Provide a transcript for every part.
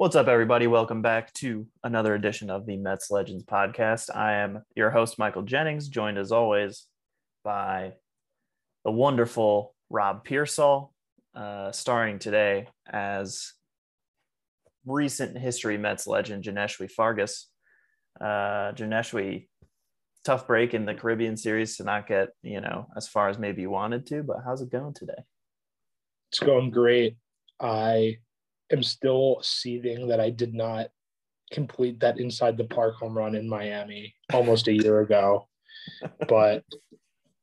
What's up, everybody? Welcome back to another edition of the Mets Legends podcast. I am your host, Michael Jennings, joined as always by the wonderful Rob Pearsall, uh, starring today as recent history Mets legend Johneshwy Fargas. Uh, Johneshwy, tough break in the Caribbean series to not get, you know, as far as maybe you wanted to, but how's it going today? It's going great. I am still seething that I did not complete that inside the park home run in Miami almost a year ago. But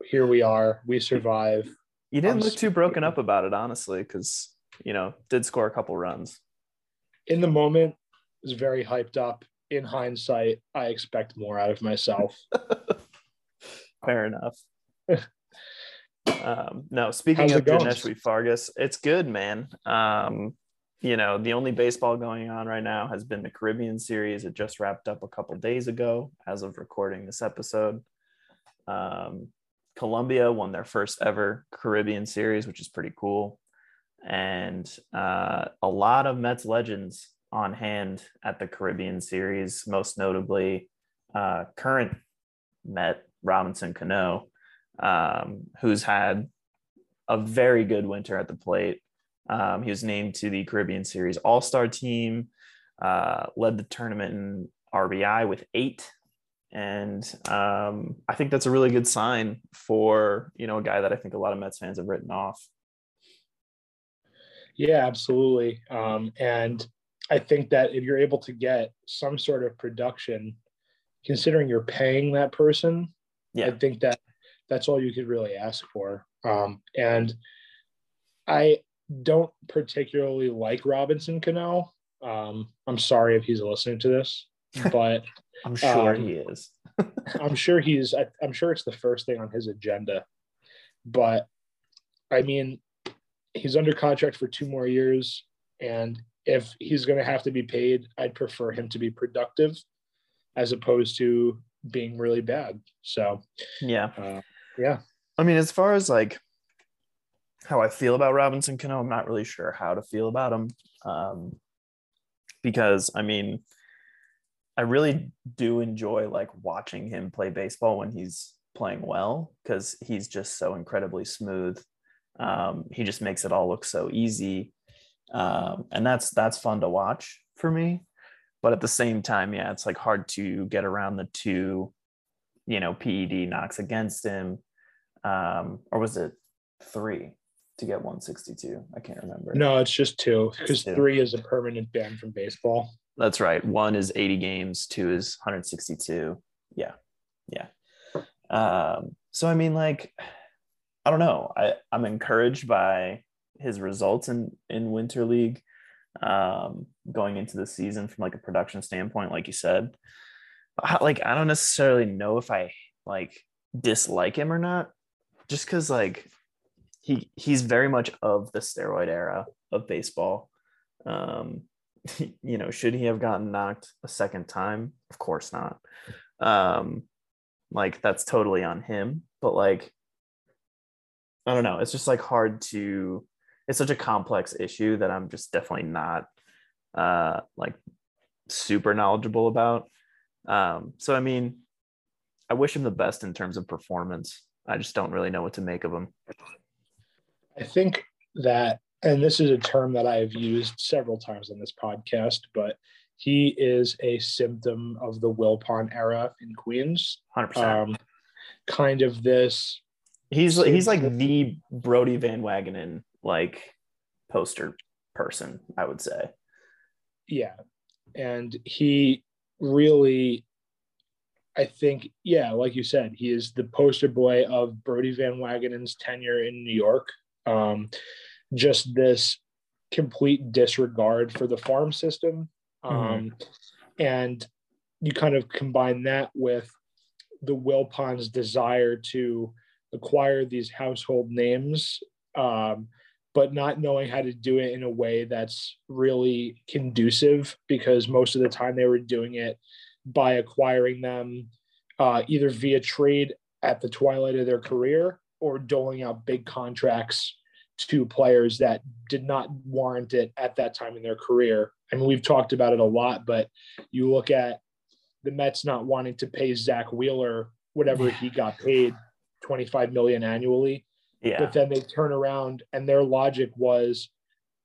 here we are. We survive. You didn't I'm look too broken up about it, honestly, because you know did score a couple runs. In the moment, was very hyped up. In hindsight, I expect more out of myself. Fair enough. um, no, speaking How's of Johneshwy Fargas, it's good, man. Um, you know, the only baseball going on right now has been the Caribbean series. It just wrapped up a couple days ago as of recording this episode. Um, Colombia won their first ever Caribbean series, which is pretty cool. And uh, a lot of Mets legends on hand at the Caribbean series, most notably uh, current Met Robinson Cano, um, who's had a very good winter at the plate. Um, he was named to the Caribbean Series All Star team, uh, led the tournament in RBI with eight. And um, I think that's a really good sign for you know a guy that I think a lot of Mets fans have written off. Yeah, absolutely. Um, and I think that if you're able to get some sort of production, considering you're paying that person, yeah. I think that that's all you could really ask for. Um, and I don't particularly like Robinson Cano. Um, I'm sorry if he's listening to this, but I'm sure um, he is. I'm sure he's. I, I'm sure it's the first thing on his agenda. But I mean, he's under contract for two more years, and if he's going to have to be paid, I'd prefer him to be productive, as opposed to being really bad. So yeah, uh, yeah. I mean, as far as like how I feel about Robinson Cano. I'm not really sure how to feel about him um, because I mean, I really do enjoy like watching him play baseball when he's playing well because he's just so incredibly smooth. Um, he just makes it all look so easy, um, and that's that's fun to watch for me. But at the same time, yeah, it's like hard to get around the two, you know, PED knocks against him, um, or was it three? To get 162. I can't remember. No, it's just two because three is a permanent ban from baseball. That's right. One is 80 games, two is 162. Yeah. Yeah. Um, so I mean, like, I don't know. I, I'm encouraged by his results in in winter league um going into the season from like a production standpoint like you said like i don't necessarily know if i like dislike him or not just because like he he's very much of the steroid era of baseball. Um, you know, should he have gotten knocked a second time? Of course not. Um, like that's totally on him. But like, I don't know. It's just like hard to. It's such a complex issue that I'm just definitely not uh, like super knowledgeable about. Um, so I mean, I wish him the best in terms of performance. I just don't really know what to make of him. I think that, and this is a term that I have used several times on this podcast, but he is a symptom of the Wilpon era in Queens. 100%. Um, kind of this. He's he's like the Brodie Van Wagenen like poster person, I would say. Yeah. And he really I think, yeah, like you said, he is the poster boy of Brodie Van Wagenen's tenure in New York um, just this complete disregard for the farm system. Mm-hmm. Um, and you kind of combine that with the Wilpons' desire to acquire these household names, um, but not knowing how to do it in a way that's really conducive because most of the time they were doing it by acquiring them uh, either via trade at the twilight of their career or doling out big contracts to players that did not warrant it at that time in their career. I mean, we've talked about it a lot, but you look at the Mets not wanting to pay Zack Wheeler whatever he got paid, 25 million annually. Yeah. But then they turn around and their logic was,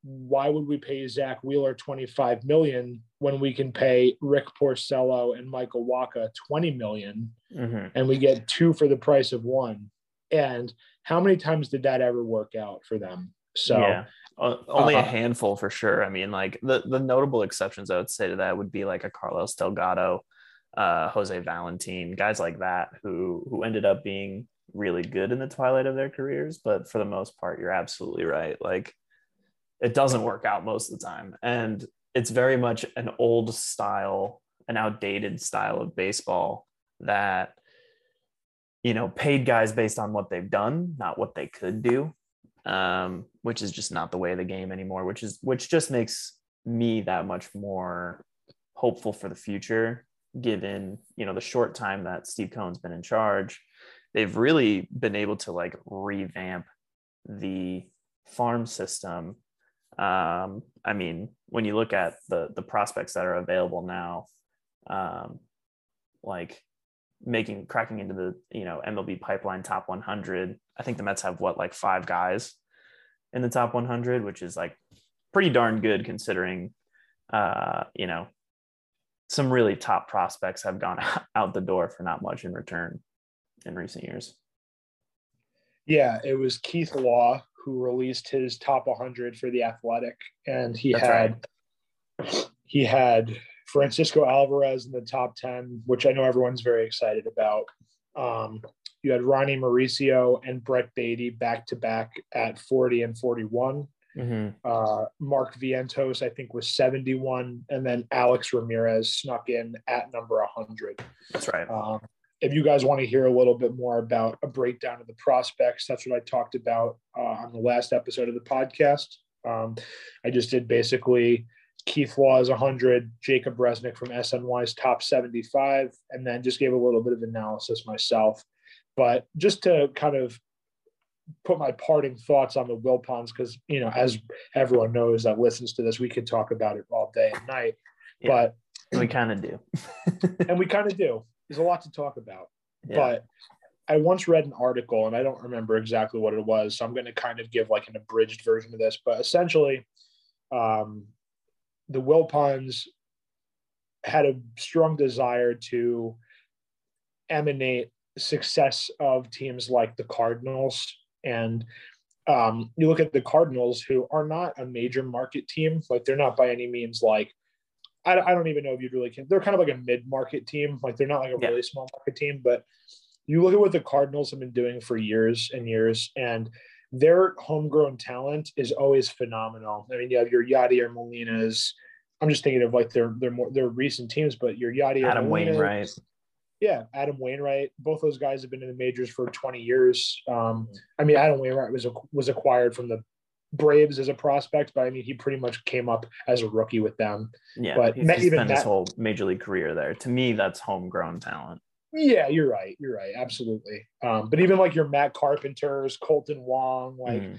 why would we pay Zack Wheeler 25 million when we can pay Rick Porcello and Michael Wacha 20 million, Mhm. and we get two for the price of one? And how many times did that ever work out for them? So yeah. O- Only a Uh, handful for sure. I mean, like the, the notable exceptions I would say to that would be like a Carlos Delgado, uh, Jose Valentin, guys like that who who ended up being really good in the twilight of their careers. But for the most part, you're absolutely right. Like it doesn't work out most of the time. And it's very much an old style, an outdated style of baseball that you know paid guys based on what they've done, not what they could do um, which is just not the way of the game anymore. Which is which just makes me that much more hopeful for the future, given you know the short time that Steve Cohen's been in charge. They've really been able to like revamp the farm system. Um, I mean, when you look at the the prospects that are available now, um, like making cracking into the you know MLB pipeline top 100. I think the Mets have what like five guys in the top 100, which is like pretty darn good considering uh, you know some really top prospects have gone out the door for not much in return in recent years. Yeah, it was Keith Law who released his top 100 for the Athletic, and he That's had he had Francisco Alvarez in the top 10, which I know everyone's very excited about. Um, you had Ronny Mauricio and Brett Baty back to back at 40 and 41. Uh, Mark Vientos, I think, was 71, and then Alex Ramirez snuck in at number 100. That's right. Um, if you guys want to hear a little bit more about a breakdown of the prospects, that's what I talked about uh, on the last episode of the podcast. Um, I just did basically Keith Law is 100, Jacob Resnick from SNY's top 75, and then just gave a little bit of analysis myself. But just to kind of put my parting thoughts on the Wilpons, because, you know, as everyone knows that listens to this, we could talk about it all day and night. Yeah. But we kind of do. and we kind of do. There's a lot to talk about. Yeah. But I once read an article, and I don't remember exactly what it was. So I'm going to kind of give like an abridged version of this. But essentially, um, the Wilpons had a strong desire to emanate success of teams like the Cardinals. And um, you look at the Cardinals, who are not a major market team. Like they're not by any means like I, I don't even know if you'd really can. They're kind of like a mid-market team. Like they're not like a Yeah. really small market team, but you look at what the Cardinals have been doing for years and years, and their homegrown talent is always phenomenal. I mean, you have your Yadier Molina's. I'm just thinking of like their their more their recent teams, but your Yadier Adam Molina's, Wainwright. yeah, Adam Wainwright. Both those guys have been in the majors for 20 years. Um, I mean, Adam Wainwright was was acquired from the Braves as a prospect, but I mean, he pretty much came up as a rookie with them. Yeah, But he's, he's even spent his whole major league career there. To me, that's homegrown talent. Yeah, you're right. You're right. Absolutely. Um, but even like your Matt Carpenters, Kolten Wong, like Mm.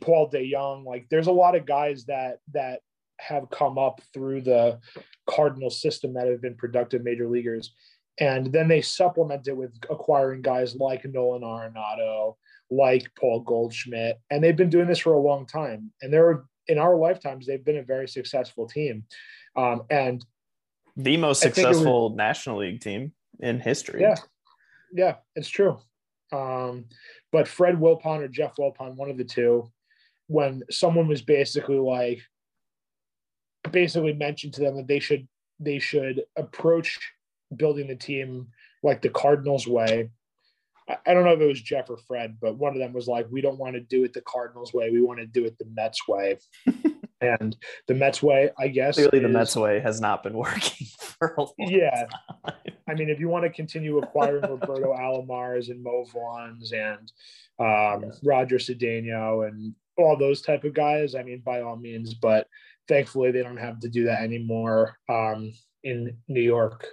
Paul DeJong, like there's a lot of guys that that have come up through the Cardinal system that have been productive major leaguers. And then they supplement it with acquiring guys like Nolan Arenado, like Paul Goldschmidt. And they've been doing this for a long time. And they're in our lifetimes, they've been a very successful team. Um, and The most it was- successful National League team in history. Yeah. Yeah, it's true. Um, but Fred Wilpon or Jeff Wilpon, one of the two, when someone was basically like basically mentioned to them that they should they should approach building the team like the Cardinals way. I, I don't know if it was Jeff or Fred, but one of them was like, "We don't want to do it the Cardinals way. We want to do it the Mets way." and the Mets way, I guess, Clearly, the Mets way has not been working for a long Yeah. time. I mean, if you want to continue acquiring Roberto Alomars and Mo Vaughns and um, Yeah. Roger Cedeno and all those type of guys, I mean, by all means. But thankfully, they don't have to do that anymore um, in New York.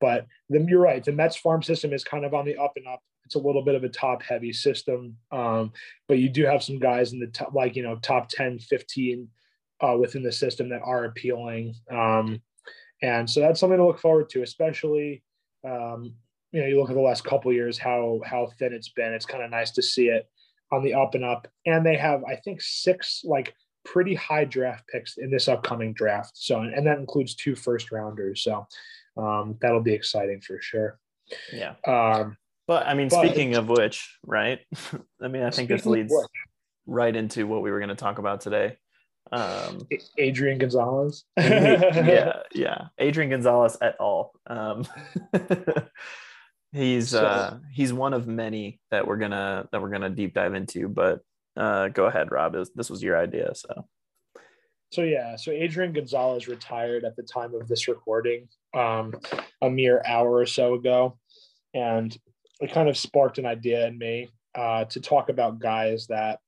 But the, you're right. The Mets farm system is kind of on the up and up. It's a little bit of a top heavy system. Um, but you do have some guys in the top, like, you know, top 10, 15 uh, within the system that are appealing. Um, and so that's something to look forward to, especially um, you know you look at the last couple years how how thin it's been. It's kind of nice to see it on the up and up. And they have I think six like pretty high draft picks in this upcoming draft. So and that includes two first rounders. So um, that'll be exciting for sure. Yeah. Um, but I mean, but, speaking of which, right? I mean, I think this leads right into what we were going to talk about today. Um, Adrian Gonzalez. yeah, yeah. Adrian Gonzalez et al. Um, he's so, uh, he's one of many that we're gonna that we're gonna deep dive into. But uh, go ahead, Rob. This was your idea, so. So yeah, so Adrian Gonzalez retired at the time of this recording, um, a mere hour or so ago, and it kind of sparked an idea in me uh, to talk about guys that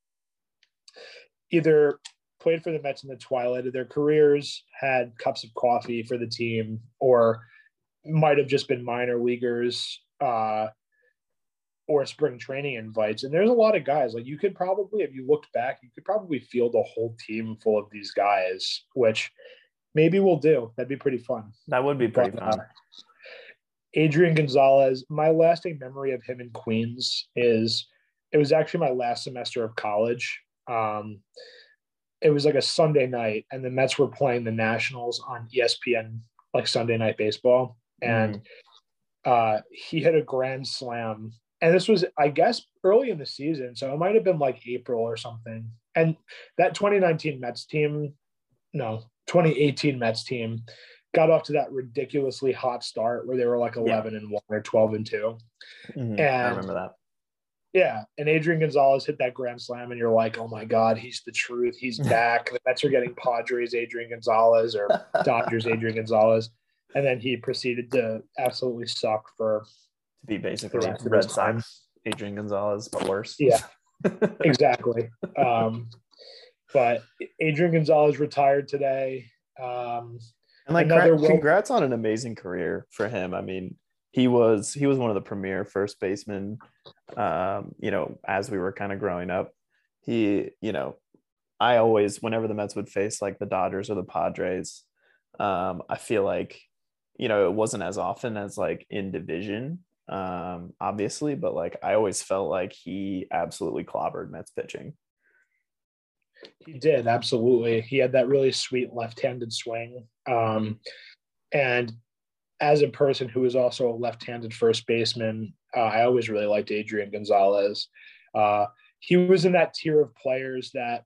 either played for the Mets in the twilight of their careers, had cups of coffee for the team, or might have just been minor leaguers uh, or spring training invites. And there's a lot of guys like you could probably, if you looked back, you could probably field a whole team full of these guys, which maybe we'll do. That'd be pretty fun. That would be pretty but, fun. Uh, Adrian Gonzalez, my lasting memory of him in Queens is it was actually my last semester of college. Um, it was like a Sunday night, and the Mets were playing the Nationals on ESPN, like Sunday Night Baseball, and mm. uh, he hit a grand slam. And this was, I guess, early in the season, so it might have been like April or something. And that 2019 Mets team, no, 2018 Mets team, got off to that ridiculously hot start where they were like 11 yeah. and 1 or 12 and 2. Mm-hmm. And I remember that. Yeah, and Adrian Gonzalez hit that grand slam, and you're like, "Oh my God, he's the truth. He's back." the Mets are getting Padres Adrian Gonzalez or Dodgers Adrian Gonzalez, and then he proceeded to absolutely suck for to be basically Red Sox Adrian Gonzalez, but worse. Yeah, exactly. um, but Adrian Gonzalez retired today. Um, and like, congrats on an amazing career for him. I mean, he was he was one of the premier first basemen um, you know as we were kind of growing up. He you know i always whenever the mets would face like the dodgers or the padres um, i feel like you know it wasn't as often as like in division um, obviously but like i always felt like he absolutely clobbered mets pitching. He did absolutely. He had that really sweet left-handed swing um, and as a person who is also a left-handed first baseman, uh, I always really liked Adrian Gonzalez. Uh, he was in that tier of players that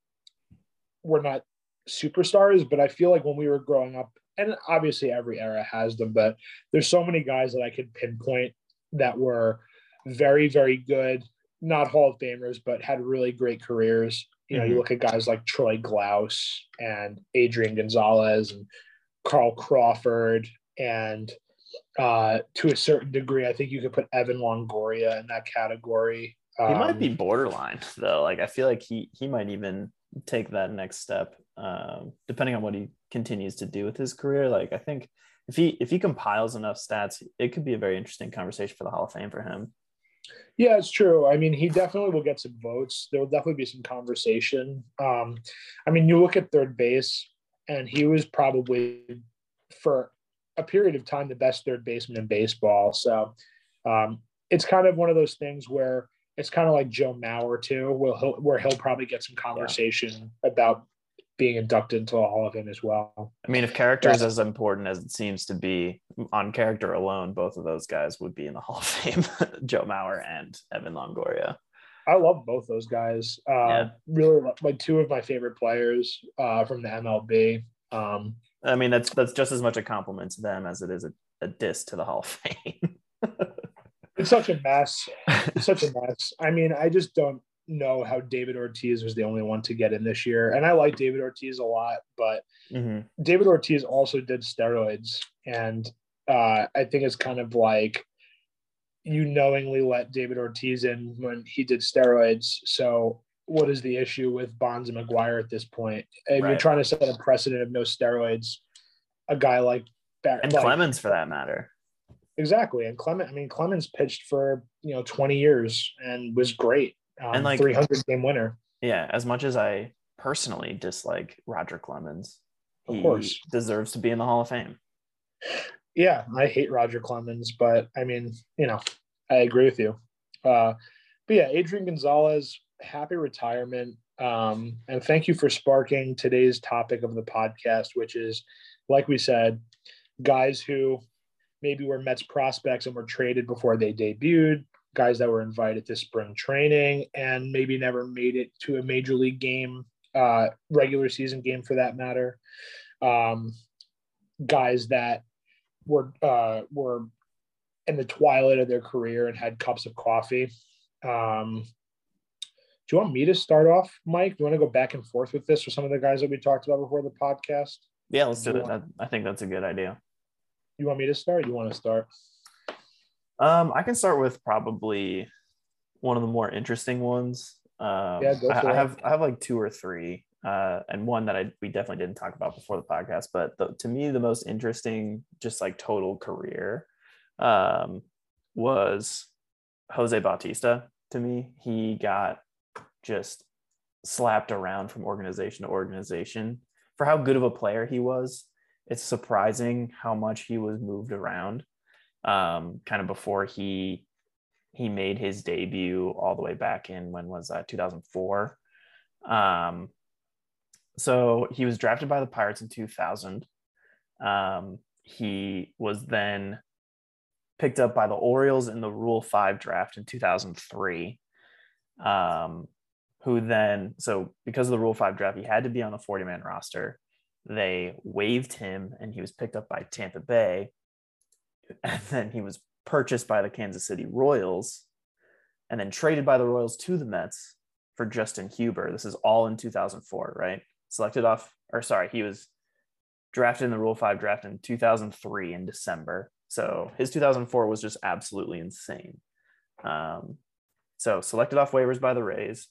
were not superstars, but I feel like when we were growing up, and obviously every era has them, but there's so many guys that I could pinpoint that were very, very good, not Hall of Famers, but had really great careers. You know, mm-hmm. you look at guys like Troy Glaus and Adrian Gonzalez and Carl Crawford and uh, to a certain degree, I think you could put Evan Longoria in that category. Um, he might be um, borderline though. Like I feel like he he might even take that next step, um, depending on what he continues to do with his career. Like I think if he if he compiles enough stats, it could be a very interesting conversation for the Hall of Fame for him. Yeah, it's true. I mean, he definitely will get some votes. There will definitely be some conversation. Um, I mean, you look at third base, and he was probably for a period of time the best third baseman in baseball. So um, it's kind of one of those things where it's kind of like Joe Mauer too, where he'll, where he'll probably get some conversation yeah. about being inducted into the Hall of Fame as well. I mean, if character is as important as it seems to be on character alone, both of those guys would be in the Hall of Fame, Joe Mauer and Evan Longoria. I love both those guys. Uh, yeah. Really, like two of my favorite players uh, from the MLB. Um, I mean, that's that's just as much a compliment to them as it is a, a diss to the Hall of Fame. it's such a mess. It's such a mess. I mean, I just don't know how David Ortiz was the only one to get in this year. And I like David Ortiz a lot, but mm-hmm. David Ortiz also did steroids. And uh, I think it's kind of like you knowingly let David Ortiz in when he did steroids. So what is the issue with Bonds and McGwire at this point? If right. you're trying to set a precedent of no steroids, a guy like Barrett and like, Clemens for that matter. Exactly, and Clement. I mean, Clemens pitched for you know 20 years and was great. Um, and like 300 game winner. Yeah, as much as I personally dislike Roger Clemens. Of he course. deserves to be in the Hall of Fame. Yeah, I hate Roger Clemens, but I mean, you know, I agree with you. Uh, but yeah, Adrian Gonzalez, happy retirement. Um, and thank you for sparking today's topic of the podcast, which is, like we said, guys who maybe were Mets prospects and were traded before they debuted, guys that were invited to spring training and maybe never made it to a major league game, uh, regular season game for that matter. Um, guys that were uh, were in the twilight of their career and had cups of coffee. Um, do you want me to start off, Mike? Do you want to go back and forth with this for some of the guys that we talked about before the podcast? Yeah, let's do it. want- I think that's a good idea. You want me to start? you want to start? Um, I can start with probably one of the more interesting ones. Um, Yeah, I, I have I have like two or three, uh, and one that I we definitely didn't talk about before the podcast. But the, to me, the most interesting, just like total career, um, was Jose Bautista. To me, he got just slapped around from organization to organization. For how good of a player he was. It's surprising how much he was moved around um, kind of before he he made his debut all the way back in when was that? 2004 um, so he was drafted by the pirates in 2000 um, he was then picked up by the orioles in the rule 5 draft in 2003 um, who then so because of the rule 5 draft he had to be on the 40 man roster they waived him and he was picked up by tampa bay and then he was purchased by the Kansas City Royals and then traded by the Royals to the Mets for Justin Huber. This is all in 2004, right? Selected off, or sorry, he was drafted in the Rule 5 draft in 2003 in December. So his 2004 was just absolutely insane. Um, so selected off waivers by the Rays,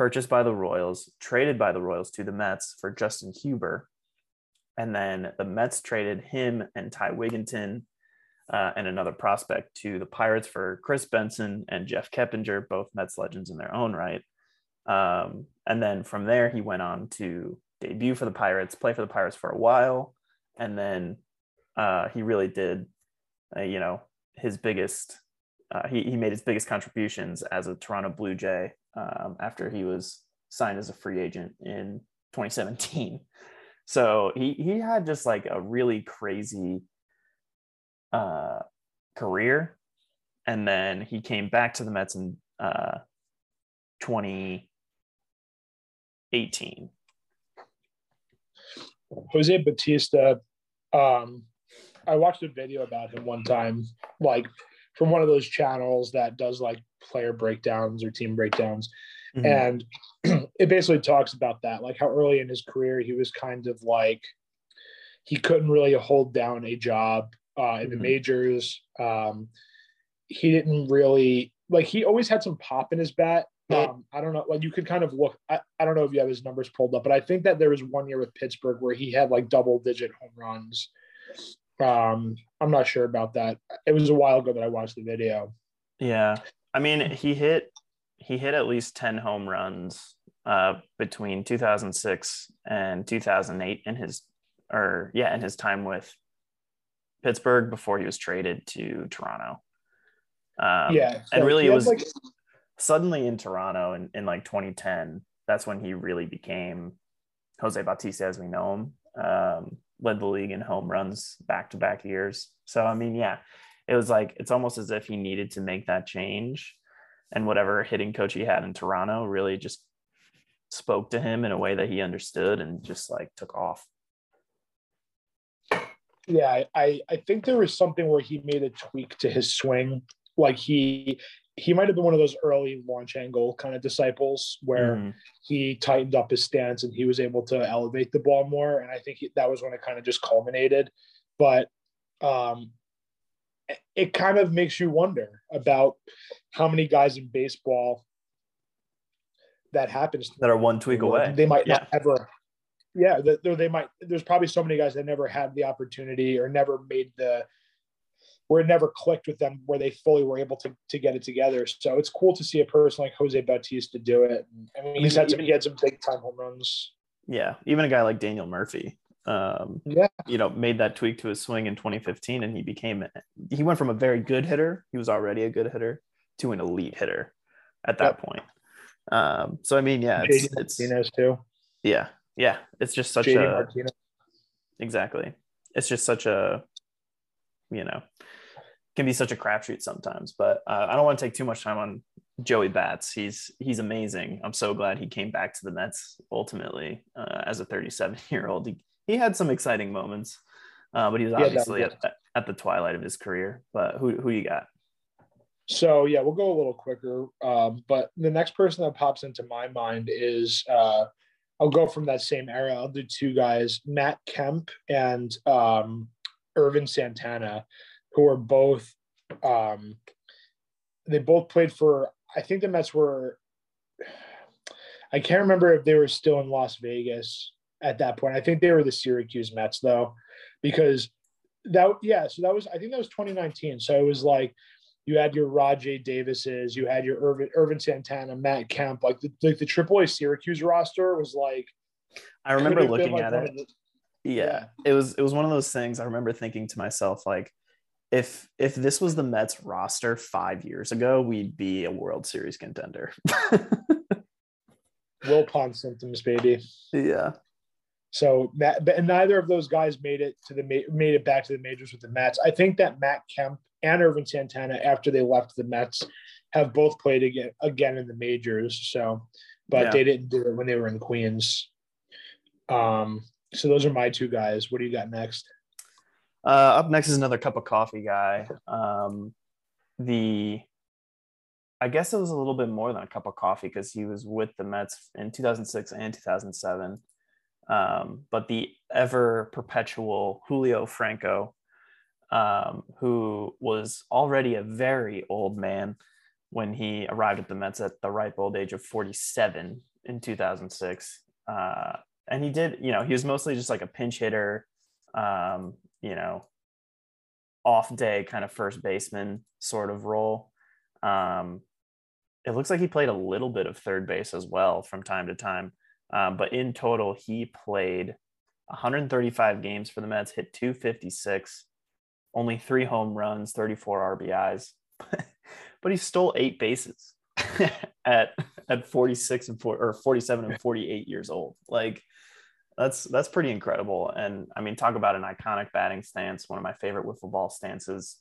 purchased by the Royals, traded by the Royals to the Mets for Justin Huber. And then the Mets traded him and Ty Wigginton uh, and another prospect to the Pirates for Kris Benson and Jeff Keppinger, both Mets legends in their own right. Um, and then from there, he went on to debut for the Pirates, play for the Pirates for a while, and then uh, he really did, uh, you know, his biggest. Uh, he he made his biggest contributions as a Toronto Blue Jay um, after he was signed as a free agent in 2017. So he he had just like a really crazy uh, career, and then he came back to the Mets in uh, 2018. Jose Bautista. Um, I watched a video about him one time, like from one of those channels that does like player breakdowns or team breakdowns. And it basically talks about that, like how early in his career he was kind of like he couldn't really hold down a job uh, in the Mhm. majors. Um, he didn't really like he always had some pop in his bat. Um, I don't know, like you could kind of look. I, I don't know if you have his numbers pulled up, but I think that there was one year with Pittsburgh where he had like double digit home runs. Um, I'm not sure about that. It was a while ago that I watched the video. Yeah. I mean, he hit he hit at least 10 home runs uh, between 2006 and 2008 in his or yeah, in his time with Pittsburgh before he was traded to Toronto. Um, yeah, and really it was like suddenly in Toronto in, in like 2010, that's when he really became Jose Bautista as we know him. Um, led the league in home runs back to back years. So I mean, yeah, it was like it's almost as if he needed to make that change, and whatever hitting coach he had in Toronto really just spoke to him in a way that he understood and just like took off. Yeah, I I think there was something where he made a tweak to his swing. Like he he might have been one of those early launch angle kind of disciples where Mhm. he tightened up his stance and he was able to elevate the ball more. And I think he, that was when it kind of just culminated. But um, it, kind of makes you wonder about how many guys in baseball that happens to that are one tweak away. they might Yeah. not ever. Yeah, that they might. There's probably so many guys that never had the opportunity or never made the where it never clicked with them, where they fully were able to, to get it together. So it's cool to see a person like Jose Bautista do it. I mean, he's had some, he had some big time home runs. Yeah, even a guy like Daniel Murphy, um, yeah, you know, made that tweak to his swing in 2015, and he became he went from a very good hitter, he was already a good hitter, to an elite hitter at that yep. point. Um, so I mean, yeah, it's, it's Martinez too. Yeah, yeah, it's just such JD a Martinez. exactly. It's just such a you know can be such a crapshoot sometimes. But uh, I don't want to take too much time on Joey Bats. He's he's amazing. I'm so glad he came back to the Mets ultimately uh, as a 37 year old. He, he had some exciting moments, uh, but he was obviously yeah, at, at, the twilight of his career. But who who you got? So yeah, we'll go a little quicker. Um, but the next person that pops into my mind is uh, I'll go from that same era. I'll do two guys, Matt Kemp and um, Ervin Santana, who are both um, they both played for I think the Mets were I can't remember if they were still in Las Vegas at that point. I think they were the Syracuse Mets though, because that yeah, so that was I think that was 2019. So it was like you had your Rajai Davises, you had your Irvin, Ervin Santana, Matt Kemp, like the like the AAA Syracuse roster was like. I remember looking like at it. The, yeah, yeah, it was it was one of those things. I remember thinking to myself like, if if this was the Mets roster five years ago, we'd be a World Series contender. Will Wilpon symptoms, baby. Yeah. So Matt, but neither of those guys made it to the made it back to the majors with the Mets. I think that Matt Kemp and Ervin Santana, after they left the Mets, have both played again again in the majors. So, but yeah. they didn't do it when they were in Queens. Um. So those are my two guys. What do you got next? Uh, up next is another cup of coffee guy. Um, the I guess it was a little bit more than a cup of coffee because he was with the Mets in 2006 and 2007. Um, but the ever perpetual Julio Franco, um, who was already a very old man when he arrived at the Mets at the ripe old age of 47 in 2006. Uh, and he did, you know, he was mostly just like a pinch hitter, um, you know, off day kind of first baseman sort of role. Um, it looks like he played a little bit of third base as well from time to time. Um, but in total, he played 135 games for the Mets, hit 256, only three home runs, 34 RBIs, but he stole eight bases at at 46 and 4 or 47 and 48 years old. Like that's that's pretty incredible. And I mean, talk about an iconic batting stance. One of my favorite wiffle ball stances.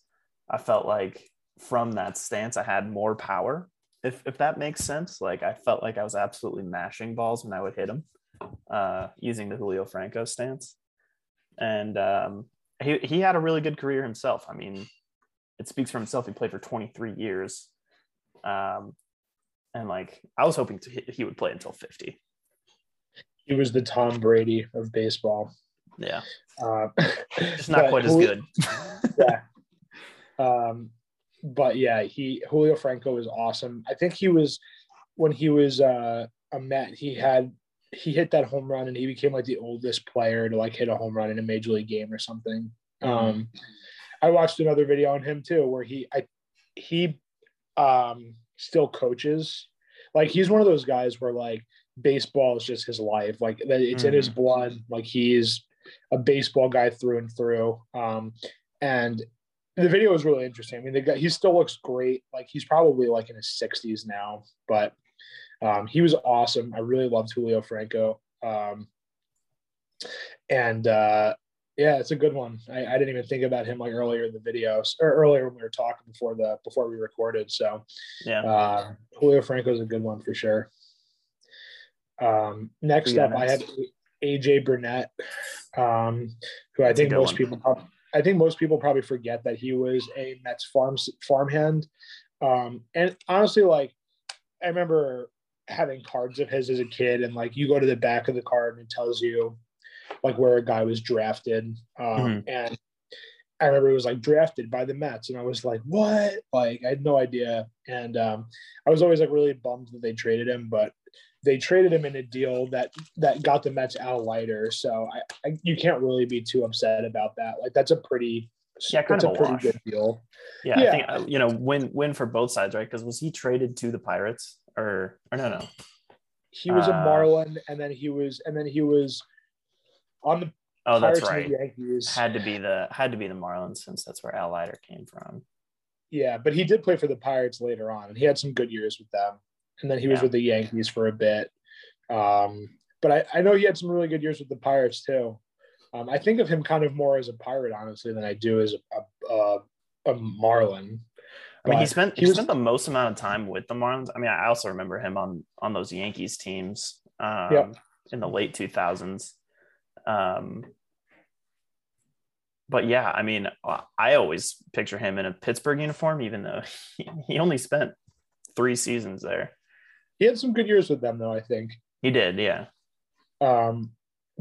I felt like from that stance, I had more power. If if that makes sense, like I felt like I was absolutely mashing balls when I would hit them, uh, using the Julio Franco stance. And um, he he had a really good career himself. I mean, it speaks for himself. He played for 23 years. Um, and like I was hoping to he would play until 50 he was the Tom Brady of baseball. Yeah. Uh, Just not quite as good. yeah. Um, but yeah, he Julio Franco was awesome. I think he was when he was uh, a Met, he had he hit that home run and he became like the oldest player to like hit a home run in a major league game or something. Mm-hmm. Um, I watched another video on him too where he I he um still coaches. Like he's one of those guys where like baseball is just his life. Like it's mm. in his mm. blood. Like he's a baseball guy through and through. Um, and the video is really interesting. I mean, the guy he still looks great. Like he's probably like in his 60s now, but um, he was awesome. I really loved Julio Franco. Um, and uh, yeah, it's a good one. I, I, didn't even think about him like earlier in the videos or earlier when we were talking before the before we recorded. So yeah, uh, Julio Franco is a good one for sure. Um, next up, I have AJ Burnett, um, who I think most one. people I think most people probably forget that he was a Mets farm farmhand. Um, and honestly, like I remember having cards of his as a kid, and like you go to the back of the card and it tells you like where a guy was drafted. Um, mm-hmm. And I remember it was like drafted by the Mets, and I was like, "What?" Like I had no idea, and um, I was always like really bummed that they traded him, but they traded him in a deal that that got the Mets out lighter. So I, I, you can't really be too upset about that. Like that's a pretty yeah, kind of a a pretty wash. good deal. Yeah, Yeah. I think uh, you know win win for both sides, right? Because was he traded to the Pirates or or no no? He was a Uh, Marlin, and then he was, and then he was on the Oh, that's right. Yankees. Had to be the had to be the Marlins since that's where Al Leiter came from. Yeah, but he did play for the Pirates later on, and he had some good years with them. And then he was with the Yankees for a bit. Um, but I, I know he had some really good years with the Pirates too. Um, I think of him kind of more as a Pirate, honestly, than I do as a, a, a Marlin. I mean, he spent he he was- spent the most amount of time with the Marlins. I mean, I also remember him on on those Yankees teams um, Yep. in the late two thousands. Um, but yeah, I mean, I always picture him in a Pittsburgh uniform, even though he, he only spent three seasons there. He had some good years with them, though. I think. He did, yeah, Um,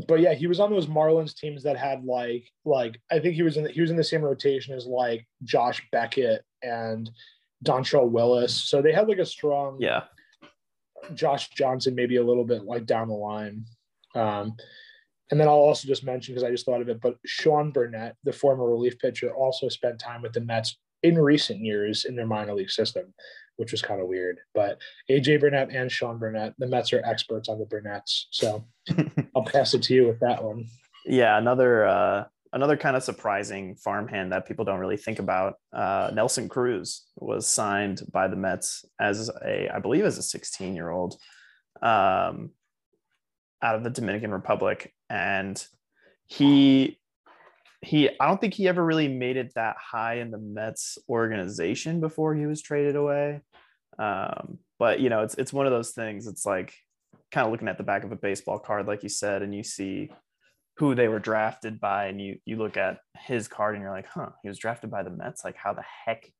but yeah, he was on those Marlins teams that had like like I think he was in the, he was in the same rotation as like Josh Beckett and Dontrelle Willis. So they had like a strong yeah. Josh Johnson maybe a little bit like down the line. Um, and then I'll also just mention because I just thought of it, but Sean Burnett, the former relief pitcher, also spent time with the Mets in recent years in their minor league system, which was kind of weird. But AJ Burnett and Sean Burnett, the Mets are experts on the Burnetts. So I'll pass it to you with that one. Yeah, another uh, another kind of surprising farmhand that people don't really think about. Uh, Nelson Cruz was signed by the Mets as a, I believe, as a 16 year old, um, out of the Dominican Republic, and he he I don't think he ever really made it that high in the Mets organization before he was traded away. Um, but you know, it's it's one of those things. It's like kind of looking at the back of a baseball card, like you said, and you see who they were drafted by, and you you look at his card and you're like, huh, he was drafted by the Mets. Like, how the heck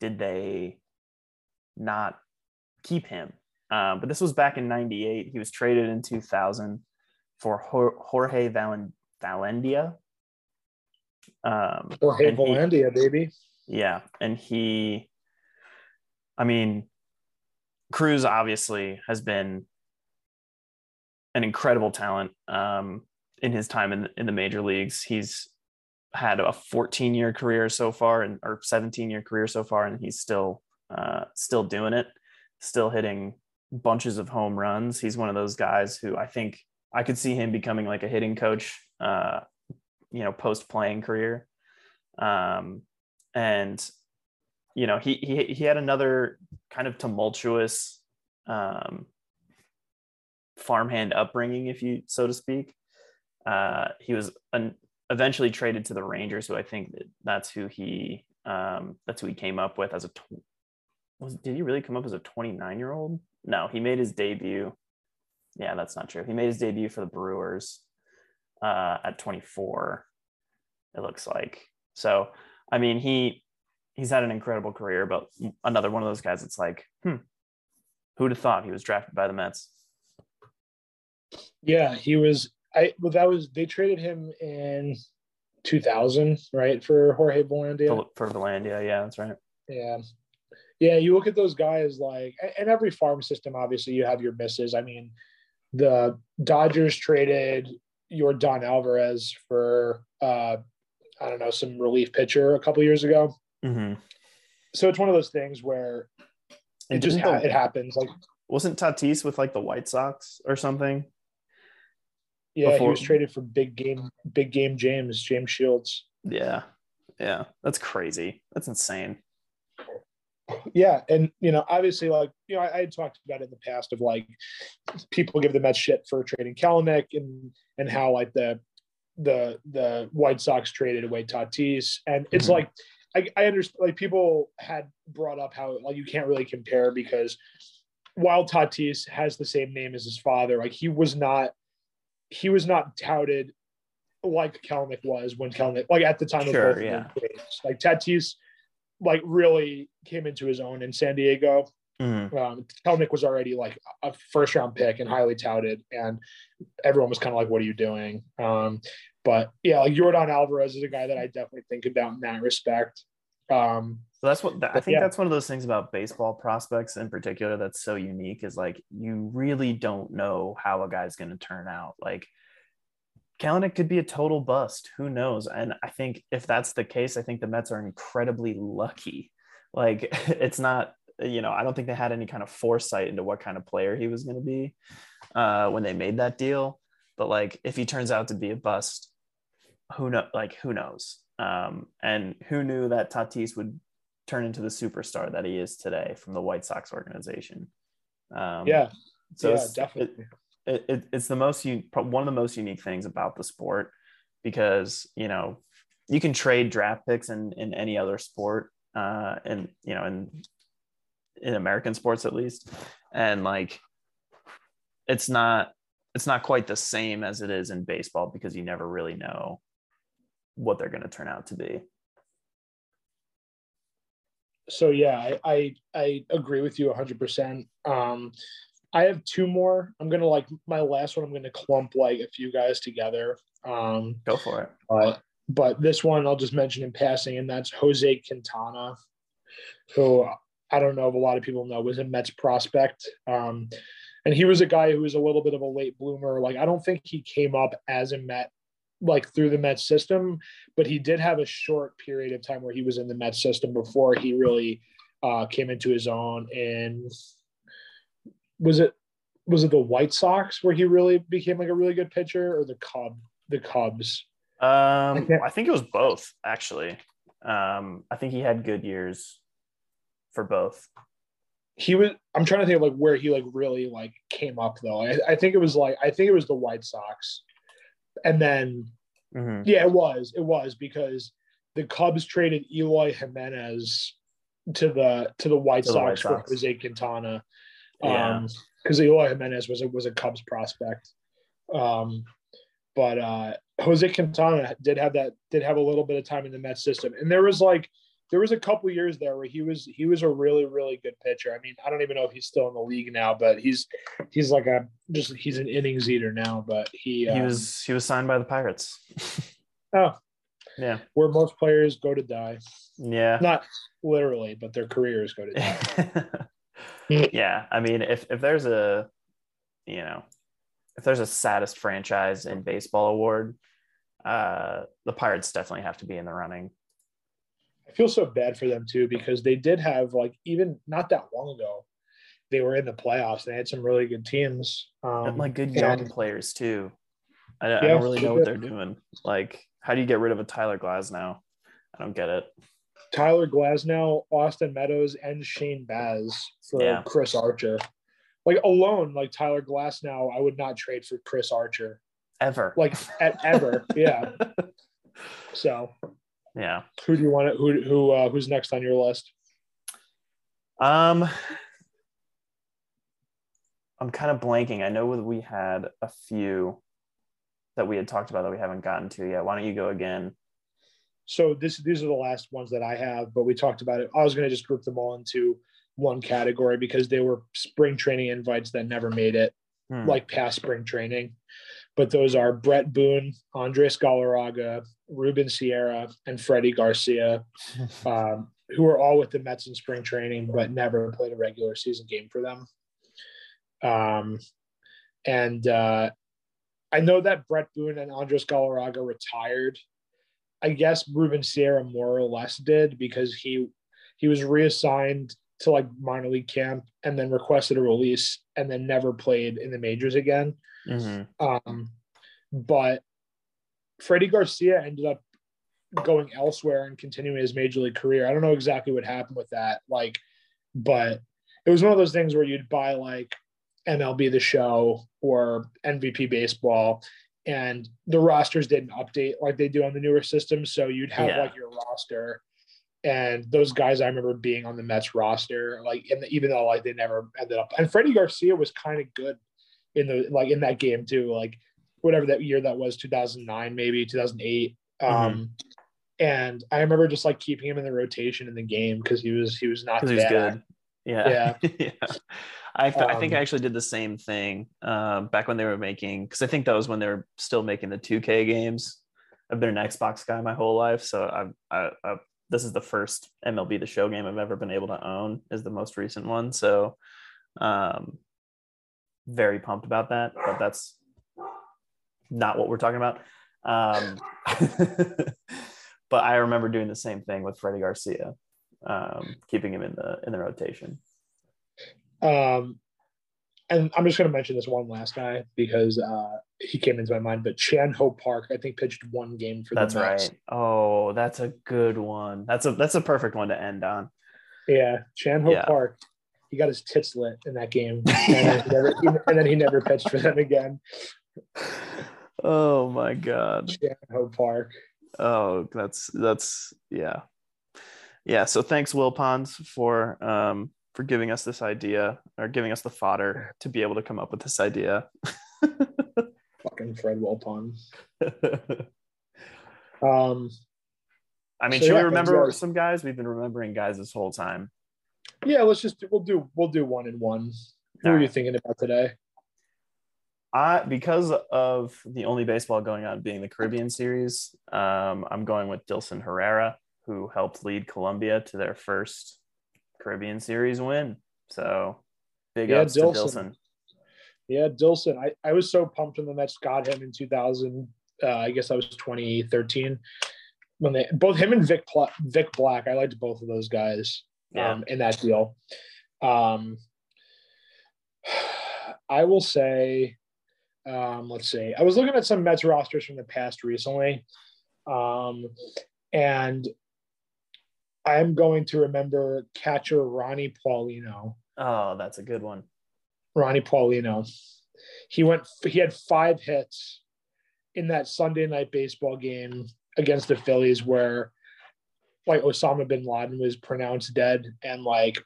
did they not keep him? Um, but this was back in '98. He was traded in 2000 for Jorge Valen- Velandia. Um, and he- baby. yeah, and he, I mean, Cruz obviously has been an incredible talent um, in his time in in the major leagues. He's had a 14 year career so far, and or 17 year career so far, and he's still uh, still doing it, still hitting bunches of home runs. He's one of those guys who I think I could see him becoming like a hitting coach, uh, you know, post playing career. Um, and you know, he he he had another kind of tumultuous um, farmhand upbringing, if you so to speak. Uh, he was an, eventually traded to the Rangers, who I think that that's who he um, that's who he came up with as a. Tw- was did he really come up as a 29 year old? No, he made his debut. Yeah, that's not true. He made his debut for the Brewers uh, at 24. It looks like so. I mean, he he's had an incredible career, but another one of those guys. It's like, hmm, who'd have thought he was drafted by the Mets? Yeah, he was. I well, that was they traded him in 2000, right, for Jorge Velandia. For, for Velandia, yeah, that's right. Yeah. Yeah, you look at those guys like, and every farm system, obviously, you have your misses. I mean, the Dodgers traded Yordan Alvarez for, uh, I don't know, some relief pitcher a couple years ago. Mm-hmm. So it's one of those things where it just ha- the- it happens. Like, wasn't Tatis with like the White Sox or something? yeah, he was traded for big game, big game James, James Shields. Yeah, yeah, that's crazy. That's insane. Yeah, and you know, obviously, like you know, I, I had talked about it in the past of like people give the Mets shit for trading Kelenic and and how like the the the White Sox traded away Tatis, and it's Mhm. like I, I understand like people had brought up how like you can't really compare because while Tatis has the same name as his father, like he was not he was not touted like Kelenic was when Kelenic like at the time Sure, of both yeah. Like Tatis like really came into his own in San Diego. Mhm. Um, Kelenic was already like a first round pick and highly touted, and everyone was kind of like, "What are you doing?" Um, but yeah, like Yordan Alvarez is a guy that I definitely think about in that respect. Um, So that's what I think. yeah. That's one of those things about baseball prospects in particular that's so unique is like you really don't know how a guy's going to turn out. Like Kelenic could be a total bust. Who knows? And I think if that's the case, I think the Mets are incredibly lucky. Like it's not, you know, I don't think they had any kind of foresight into what kind of player he was going to be uh, when they made that deal. But like, if he turns out to be a bust, who know? Like, who knows? Um, and who knew that Tatis would turn into the superstar that he is today from the White Sox organization? Um, yeah. So yeah, definitely. It, it, it, it's the most one of the most unique things about the sport because you know you can trade draft picks in in any other sport uh and you know in in american sports at least and like it's not it's not quite the same as it is in baseball because you never really know what they're going to turn out to be so yeah i i, I agree with you 100% um I have two more. I'm gonna like my last one. I'm gonna clump like a few guys together. Um, Go for it. Uh, but this one I'll just mention in passing, and that's Jose Quintana, who I don't know if a lot of people know was a Mets prospect. Um, and he was a guy who was a little bit of a late bloomer. Like I don't think he came up as a Met like through the Mets system, but he did have a short period of time where he was in the Mets system before he really uh, came into his own. And was it was it the White Sox where he really became like a really good pitcher, or the Cub the Cubs? Um, I, I think it was both actually. Um, I think he had good years for both. He was. I'm trying to think of like where he like really like came up though. I, I think it was like I think it was the White Sox, and then mm-hmm. yeah, it was it was because the Cubs traded Eloy Jimenez to the to the White, to Sox, the White Sox for Jose Quintana. Um, because Eloy Jimenez was a, was a Cubs prospect. Um, but uh, Jose Quintana did have that did have a little bit of time in the Mets system, and there was like there was a couple years there where he was he was a really really good pitcher. I mean, I don't even know if he's still in the league now, but he's he's like a just he's an innings eater now. But he he um, was he was signed by the Pirates. oh, yeah, where most players go to die. Yeah, not literally, but their careers go to die. yeah, I mean, if if there's a, you know, if there's a saddest franchise in baseball award, uh, the Pirates definitely have to be in the running. I feel so bad for them too because they did have like even not that long ago, they were in the playoffs. They had some really good teams, um, and like good young and, players too. I, yeah, I don't really know what they're doing. Like, how do you get rid of a Tyler Glasnow? I don't get it. Tyler Glasnow, Austin Meadows, and Shane Baz for yeah. Chris Archer. Like alone, like Tyler Glasnow, I would not trade for Chris Archer ever. Like at ever, yeah. So, yeah. Who do you want to? Who who uh, who's next on your list? Um, I'm kind of blanking. I know we had a few that we had talked about that we haven't gotten to yet. Why don't you go again? So this these are the last ones that I have, but we talked about it. I was going to just group them all into one category because they were spring training invites that never made it, hmm. like past spring training. But those are Bret Boone, Andres Galarraga, Ruben Sierra, and Freddie Garcia, um, who are all with the Mets in spring training, but never played a regular season game for them. Um, and uh, I know that Bret Boone and Andres Galarraga retired I guess Ruben Sierra more or less did because he he was reassigned to like minor league camp and then requested a release and then never played in the majors again. Mm-hmm. Um, but Freddie Garcia ended up going elsewhere and continuing his major league career. I don't know exactly what happened with that, like, but it was one of those things where you'd buy like MLB the Show or MVP Baseball, and the rosters didn't update like they do on the newer systems. So you'd have yeah. like your roster, and those guys I remember being on the Mets roster, like the, even though like they never ended up. And Freddie Garcia was kind of good in the like in that game too, like whatever that year that was, 2009 maybe 2008. Mm-hmm. Um, and I remember just like keeping him in the rotation in the game because he was he was not bad. He was good. Yeah. Yeah. yeah. I, um, I think I um, actually did the same thing uh, back when they were making, because I think that was when they were still making the 2K games. I've been an Xbox guy my whole life, so I've, I, I, this is the first MLB The Show game I've ever been able to own. Is the most recent one, so um, very pumped about that. But that's not what we're talking about. Um, but I remember doing the same thing with Freddie Garcia, um, keeping him in the in the rotation. Um, and I'm just going to mention this one last guy because uh, he came into my mind. But Chan Ho Park, I think, pitched one game for That's right. Oh, that's a good one. That's a that's a perfect one to end on. Yeah, Chan Ho Yeah. Park. He got his tits lit in that game, and then, he never, and then he never pitched for them again. Oh my god. Chan Ho Park. Oh, that's that's yeah. Yeah, so thanks Wilpons for um for giving us this idea or giving us the fodder to be able to come up with this idea. Fucking Fred Wilpon. Um, I mean, So, should yeah, we remember some guys? We've been remembering guys this whole time. yeah, let's just we'll do we'll do one and one. Who All are you thinking about today? I because of the only baseball going on being the Caribbean series, um, I'm going with Dilson Herrera, who helped lead Colombia to their first Caribbean series win. So big Yeah, ups to Dilson. Dilson. Yeah, Dilson. I, I was so pumped when the Mets got him in 2000. Uh, I guess that was 2013 when they both him and Vic Pla- Vic Black. I liked both of those guys Yeah. um, in that deal. Um, I will say, um, let's see. I was looking at some Mets rosters from the past recently, um, and I'm going to remember catcher Ronny Paulino. Oh, that's a good one. Ronny Paulino. He went. He had five hits in that Sunday night baseball game against the Phillies, where like Osama bin Laden was pronounced dead, and like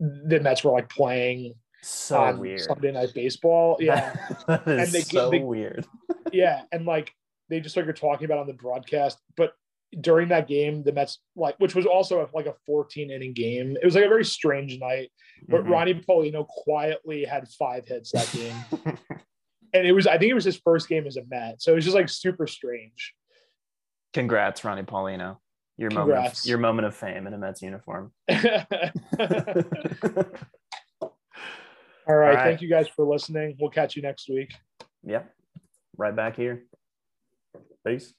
the Mets were like playing So on weird. Sunday night baseball. Yeah, that is And they- so they- weird. yeah, and like they just started talking about on the broadcast, but. During that game, the Mets like, which was also like a 14 inning game. It was like a very strange night. But Mhm. Ronny Paulino quietly had five hits that game. and it was I think it was his first game as a Met, so it was just like super strange. Congrats, Ronny Paulino. Your moment, of, your moment of fame in a Mets uniform. All right, right. thank you guys for listening. We'll catch you next week. yep. Right back here. Peace.